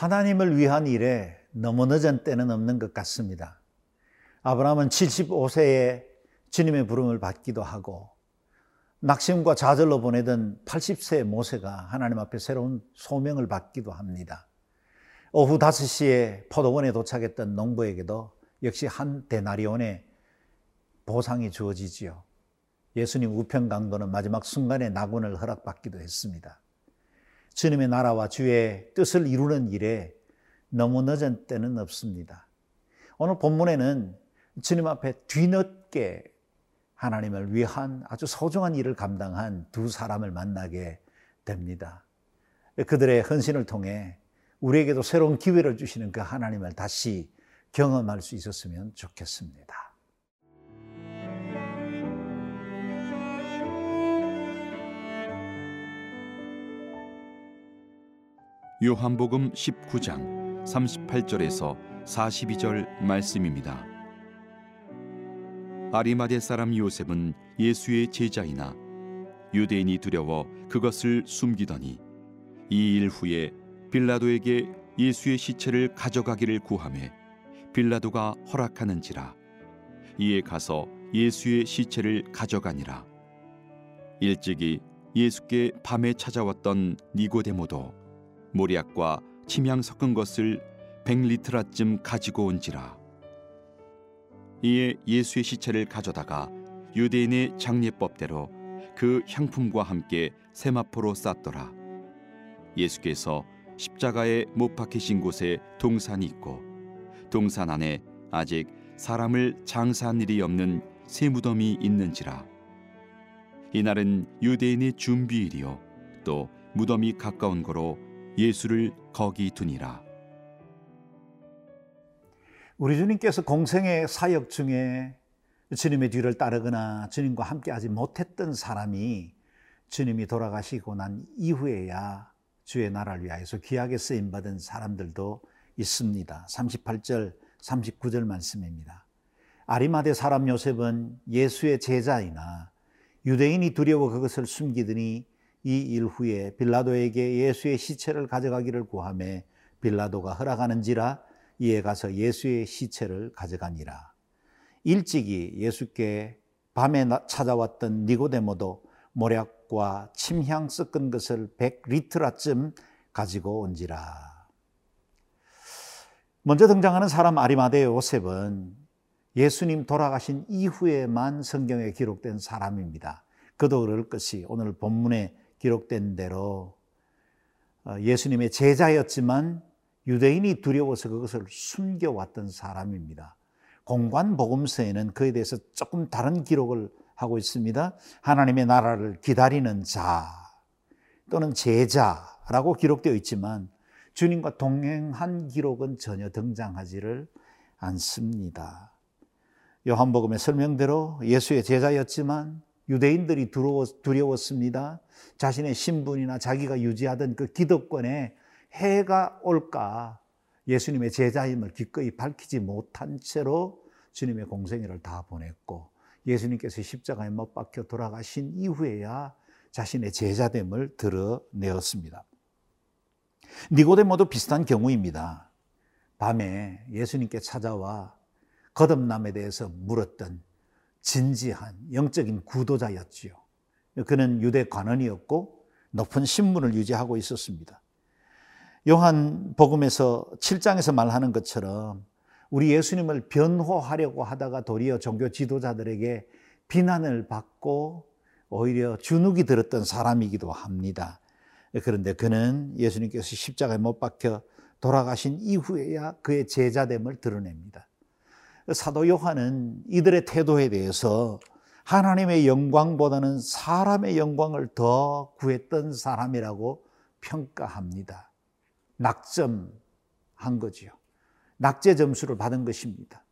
하나님을 위한 일에 너무 늦은 때는 없는 것 같습니다. 아브라함은 75세에 주님의 부름을 받기도 하고 낙심과 좌절로 보내던 80세 모세가 하나님 앞에 새로운 소명을 받기도 합니다. 오후 5시에 포도원에 도착했던 농부에게도 역시 한 데나리온의 보상이 주어지지요. 예수님 우편 강도는 마지막 순간에 낙원을 허락받기도 했습니다. 주님의 나라와 주의 뜻을 이루는 일에 너무 늦은 때는 없습니다. 오늘 본문에는 주님 앞에 뒤늦게 하나님을 위한 아주 소중한 일을 감당한 두 사람을 만나게 됩니다. 그들의 헌신을 통해 우리에게도 새로운 기회를 주시는 그 하나님을 다시 경험할 수 있었으면 좋겠습니다. 요한복음 19장 38절에서 42절 말씀입니다. 아리마대 사람 요셉은 예수의 제자이나 유대인이 두려워 그것을 숨기더니 이 일 후에 빌라도에게 예수의 시체를 가져가기를 구하매 빌라도가 허락하는지라 이에 가서 예수의 시체를 가져가니라 일찍이 예수께 밤에 찾아왔던 니고데모도 모략과 침향 섞은 것을 백리트라쯤 가지고 온지라. 이에 예수의 시체를 가져다가 유대인의 장례법대로 그 향품과 함께 세마포로 쌌더라. 예수께서 십자가에 못 박히신 곳에 동산이 있고 동산 안에 아직 사람을 장사한 일이 없는 새 무덤이 있는지라. 이날은 유대인의 준비일이요. 또 무덤이 가까운 거로 예수를 거기 두니라. 우리 주님께서 공생의 사역 중에 주님의 뒤를 따르거나 주님과 함께 하지 못했던 사람이 주님이 돌아가시고 난 이후에야 주의 나라를 위하여서 귀하게 쓰임 받은 사람들도 있습니다. 38절, 39절 말씀입니다. 아리마대 사람 요셉은 예수의 제자이나 유대인이 두려워 그것을 숨기더니 이 일 후에 빌라도에게 예수의 시체를 가져가기를 구하매 빌라도가 허락하는지라 이에 가서 예수의 시체를 가져가니라. 일찍이 예수께 밤에 찾아왔던 니고데모도 모략과 침향 섞은 것을 100리트라쯤 가지고 온지라. 먼저 등장하는 사람 아리마대 요셉은 예수님 돌아가신 이후에만 성경에 기록된 사람입니다. 그도 그럴 것이 오늘 본문에 기록된 대로 어, 예수님의 제자였지만 유대인이 두려워서 그것을 숨겨왔던 사람입니다. 공관 복음서에는 그에 대해서 조금 다른 기록을 하고 있습니다. 하나님의 나라를 기다리는 자 또는 제자라고 기록되어 있지만 주님과 동행한 기록은 전혀 등장하지를 않습니다. 요한복음의 설명대로 예수의 제자였지만 유대인들이 두려웠습니다. 자신의 신분이나 자기가 유지하던 그 기득권에 해가 올까 예수님의 제자임을 기꺼이 밝히지 못한 채로 주님의 공생애를 다 보냈고 예수님께서 십자가에 못 박혀 돌아가신 이후에야 자신의 제자됨을 드러내었습니다. 니고데모도 비슷한 경우입니다. 밤에 예수님께 찾아와 거듭남에 대해서 물었던 진지한 영적인 구도자였지요. 그는 유대 관원이었고 높은 신분을 유지하고 있었습니다. 요한 복음에서 7장에서 말하는 것처럼 우리 예수님을 변호하려고 하다가 도리어 종교 지도자들에게 비난을 받고 오히려 주눅이 들었던 사람이기도 합니다. 그런데 그는 예수님께서 십자가에 못 박혀 돌아가신 이후에야 그의 제자됨을 드러냅니다. 사도 요한은 이들의 태도에 대해서 하나님의 영광보다는 사람의 영광을 더 구했던 사람이라고 평가합니다. 낙점한 거지요. 낙제 점수를 받은 것입니다.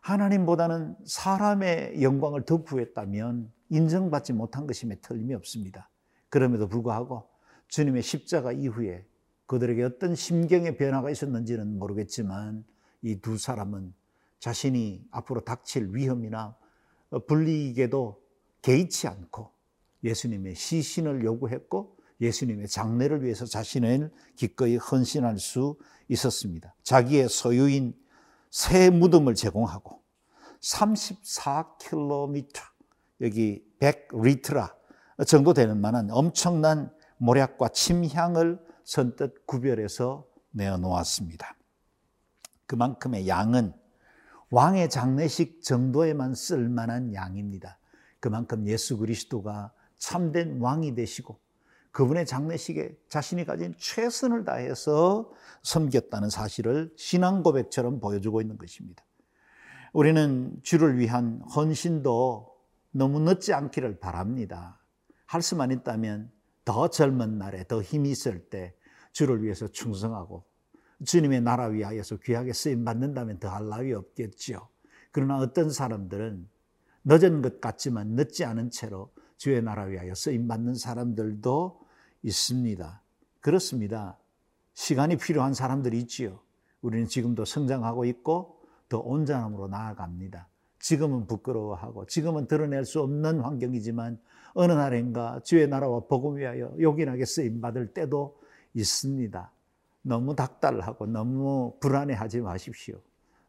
하나님보다는 사람의 영광을 더 구했다면 인정받지 못한 것임에 틀림이 없습니다. 그럼에도 불구하고 주님의 십자가 이후에 그들에게 어떤 심경의 변화가 있었는지는 모르겠지만 이 두 사람은 자신이 앞으로 닥칠 위험이나 불리익에도 개의치 않고 예수님의 시신을 요구했고 예수님의 장례를 위해서 자신을 기꺼이 헌신할 수 있었습니다. 자기의 소유인 새 무덤을 제공하고 34km 여기 100리트라 정도 되는 만한 엄청난 모략과 침향을 선뜻 구별해서 내어 놓았습니다. 그만큼의 양은 왕의 장례식 정도에만 쓸 만한 양입니다. 그만큼 예수 그리스도가 참된 왕이 되시고 그분의 장례식에 자신이 가진 최선을 다해서 섬겼다는 사실을 신앙 고백처럼 보여주고 있는 것입니다. 우리는 주를 위한 헌신도 너무 늦지 않기를 바랍니다. 할 수만 있다면 더 젊은 날에 더 힘이 있을 때 주를 위해서 충성하고 주님의 나라 위하여서 귀하게 쓰임 받는다면 더할 나위 없겠지요. 그러나 어떤 사람들은 늦은 것 같지만 늦지 않은 채로 주의 나라 위하여 쓰임 받는 사람들도 있습니다. 그렇습니다. 시간이 필요한 사람들이 있지요. 우리는 지금도 성장하고 있고 더 온전함으로 나아갑니다. 지금은 부끄러워하고 지금은 드러낼 수 없는 환경이지만 어느 날인가 주의 나라와 복음 위하여 요긴하게 쓰임 받을 때도 있습니다. 너무 닥달하고 너무 불안해하지 마십시오.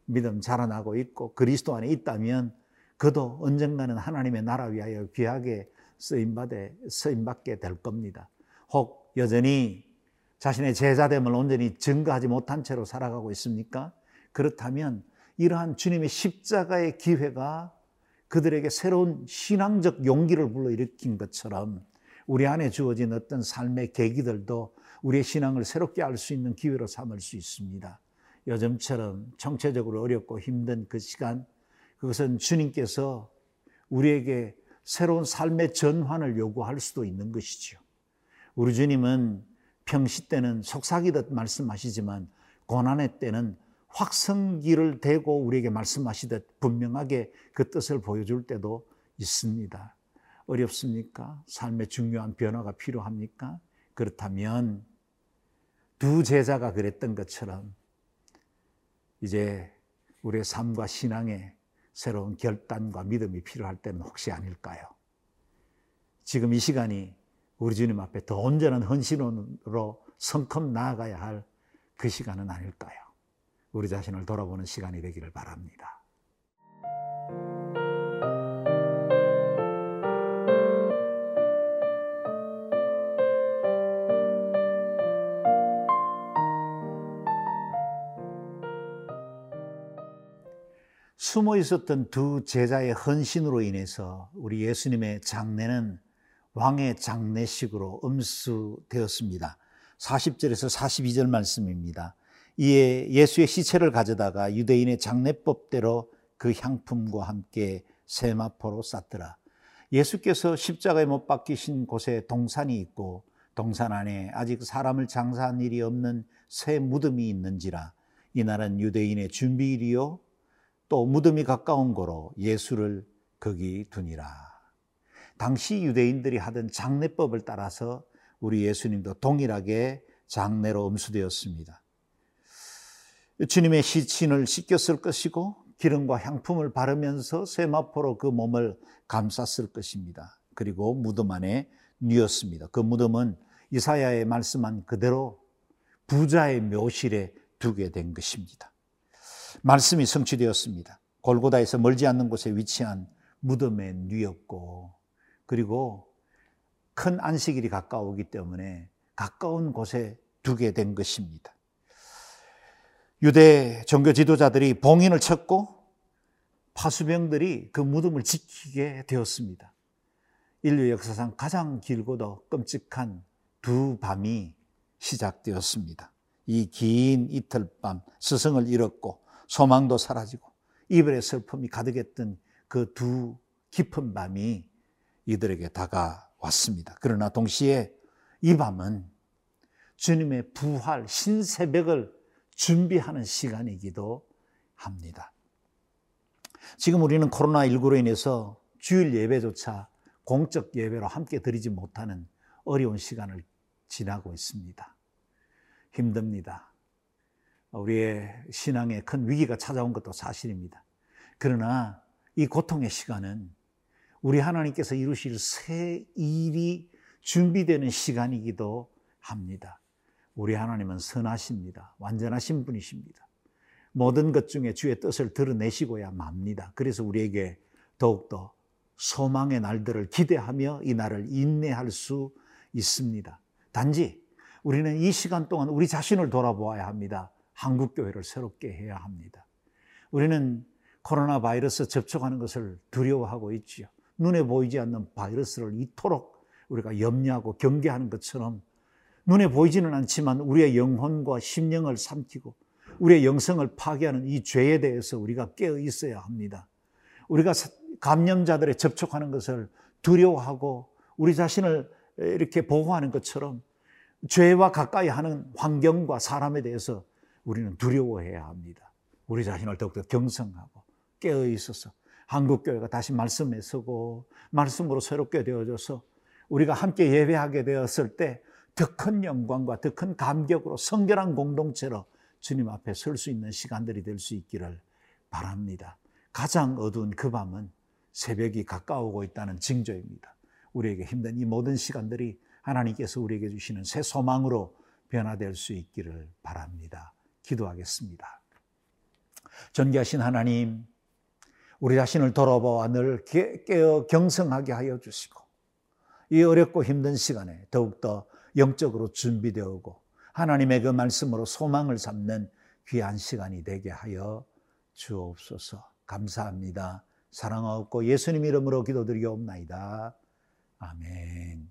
믿음 자라나고 있고 그리스도 안에 있다면 그도 언젠가는 하나님의 나라 위하여 귀하게 쓰임받에 쓰임받게 될 겁니다. 혹 여전히 자신의 제자됨을 온전히 증거하지 못한 채로 살아가고 있습니까? 그렇다면 이러한 주님의 십자가의 기회가 그들에게 새로운 신앙적 용기를 불러일으킨 것처럼 우리 안에 주어진 어떤 삶의 계기들도 우리의 신앙을 새롭게 알 수 있는 기회로 삼을 수 있습니다. 요즘처럼 정체적으로 어렵고 힘든 그 시간, 그것은 주님께서 우리에게 새로운 삶의 전환을 요구할 수도 있는 것이죠. 우리 주님은 평시 때는 속삭이듯 말씀하시지만 고난의 때는 확성기를 대고 우리에게 말씀하시듯 분명하게 그 뜻을 보여줄 때도 있습니다. 어렵습니까? 삶의 중요한 변화가 필요합니까? 그렇다면 두 제자가 그랬던 것처럼 이제 우리의 삶과 신앙에 새로운 결단과 믿음이 필요할 때는 혹시 아닐까요? 지금 이 시간이 우리 주님 앞에 더 온전한 헌신으로 성큼 나아가야 할 그 시간은 아닐까요? 우리 자신을 돌아보는 시간이 되기를 바랍니다. 숨어 있었던 두 제자의 헌신으로 인해서 우리 예수님의 장례는 왕의 장례식으로 음수되었습니다. 40절에서 42절 말씀입니다. 이에 예수의 시체를 가져다가 유대인의 장례법대로 그 향품과 함께 세마포로 쌌더라. 예수께서 십자가에 못 박히신 곳에 동산이 있고 동산 안에 아직 사람을 장사한 일이 없는 새 무덤이 있는지라 이날은 유대인의 준비일이요 또 무덤이 가까운 거로 예수를 거기 두니라. 당시 유대인들이 하던 장례법을 따라서 우리 예수님도 동일하게 장례로 음수되었습니다. 주님의 시신을 씻겼을 것이고 기름과 향품을 바르면서 세마포로 그 몸을 감쌌을 것입니다. 그리고 무덤 안에 뉘었습니다. 그 무덤은 이사야의 말씀한 그대로 부자의 묘실에 두게 된 것입니다. 말씀이 성취되었습니다. 골고다에서 멀지 않는 곳에 위치한 무덤에 뉘었고 그리고 큰 안식일이 가까우기 때문에 가까운 곳에 두게 된 것입니다. 유대 종교 지도자들이 봉인을 쳤고 파수병들이 그 무덤을 지키게 되었습니다. 인류 역사상 가장 길고도 끔찍한 두 밤이 시작되었습니다. 이 긴 이틀 밤 스승을 잃었고 소망도 사라지고 이별의 슬픔이 가득했던 그 두 깊은 밤이 이들에게 다가왔습니다. 그러나 동시에 이 밤은 주님의 부활 신새벽을 준비하는 시간이기도 합니다. 지금 우리는 코로나19로 인해서 주일 예배조차 공적 예배로 함께 드리지 못하는 어려운 시간을 지나고 있습니다. 힘듭니다. 우리의 신앙에 큰 위기가 찾아온 것도 사실입니다. 그러나 이 고통의 시간은 우리 하나님께서 이루실 새 일이 준비되는 시간이기도 합니다. 우리 하나님은 선하십니다. 완전하신 분이십니다. 모든 것 중에 주의 뜻을 드러내시고야 맙니다. 그래서 우리에게 더욱더 소망의 날들을 기대하며 이 날을 인내할 수 있습니다. 단지 우리는 이 시간 동안 우리 자신을 돌아보아야 합니다. 한국 교회를 새롭게 해야 합니다. 우리는 코로나 바이러스 접촉하는 것을 두려워하고 있지요. 눈에 보이지 않는 바이러스를 이토록 우리가 염려하고 경계하는 것처럼 눈에 보이지는 않지만 우리의 영혼과 심령을 삼키고 우리의 영성을 파괴하는 이 죄에 대해서 우리가 깨어 있어야 합니다. 우리가 감염자들에 접촉하는 것을 두려워하고 우리 자신을 이렇게 보호하는 것처럼 죄와 가까이 하는 환경과 사람에 대해서 우리는 두려워해야 합니다. 우리 자신을 더욱더 경성하고 깨어 있어서 한국교회가 다시 말씀에 서고 말씀으로 새롭게 되어져서 우리가 함께 예배하게 되었을 때 더 큰 영광과 더 큰 감격으로 성결한 공동체로 주님 앞에 설 수 있는 시간들이 될 수 있기를 바랍니다. 가장 어두운 그 밤은 새벽이 가까우고 있다는 징조입니다. 우리에게 힘든 이 모든 시간들이 하나님께서 우리에게 주시는 새 소망으로 변화될 수 있기를 바랍니다. 기도하겠습니다. 전기하신 하나님, 우리 자신을 돌아보아 늘 깨어 경성하게 하여 주시고, 이 어렵고 힘든 시간에 더욱더 영적으로 준비되고, 하나님의 그 말씀으로 소망을 삼는 귀한 시간이 되게 하여 주옵소서. 감사합니다. 사랑하옵고 예수님 이름으로 기도드리옵나이다. 아멘.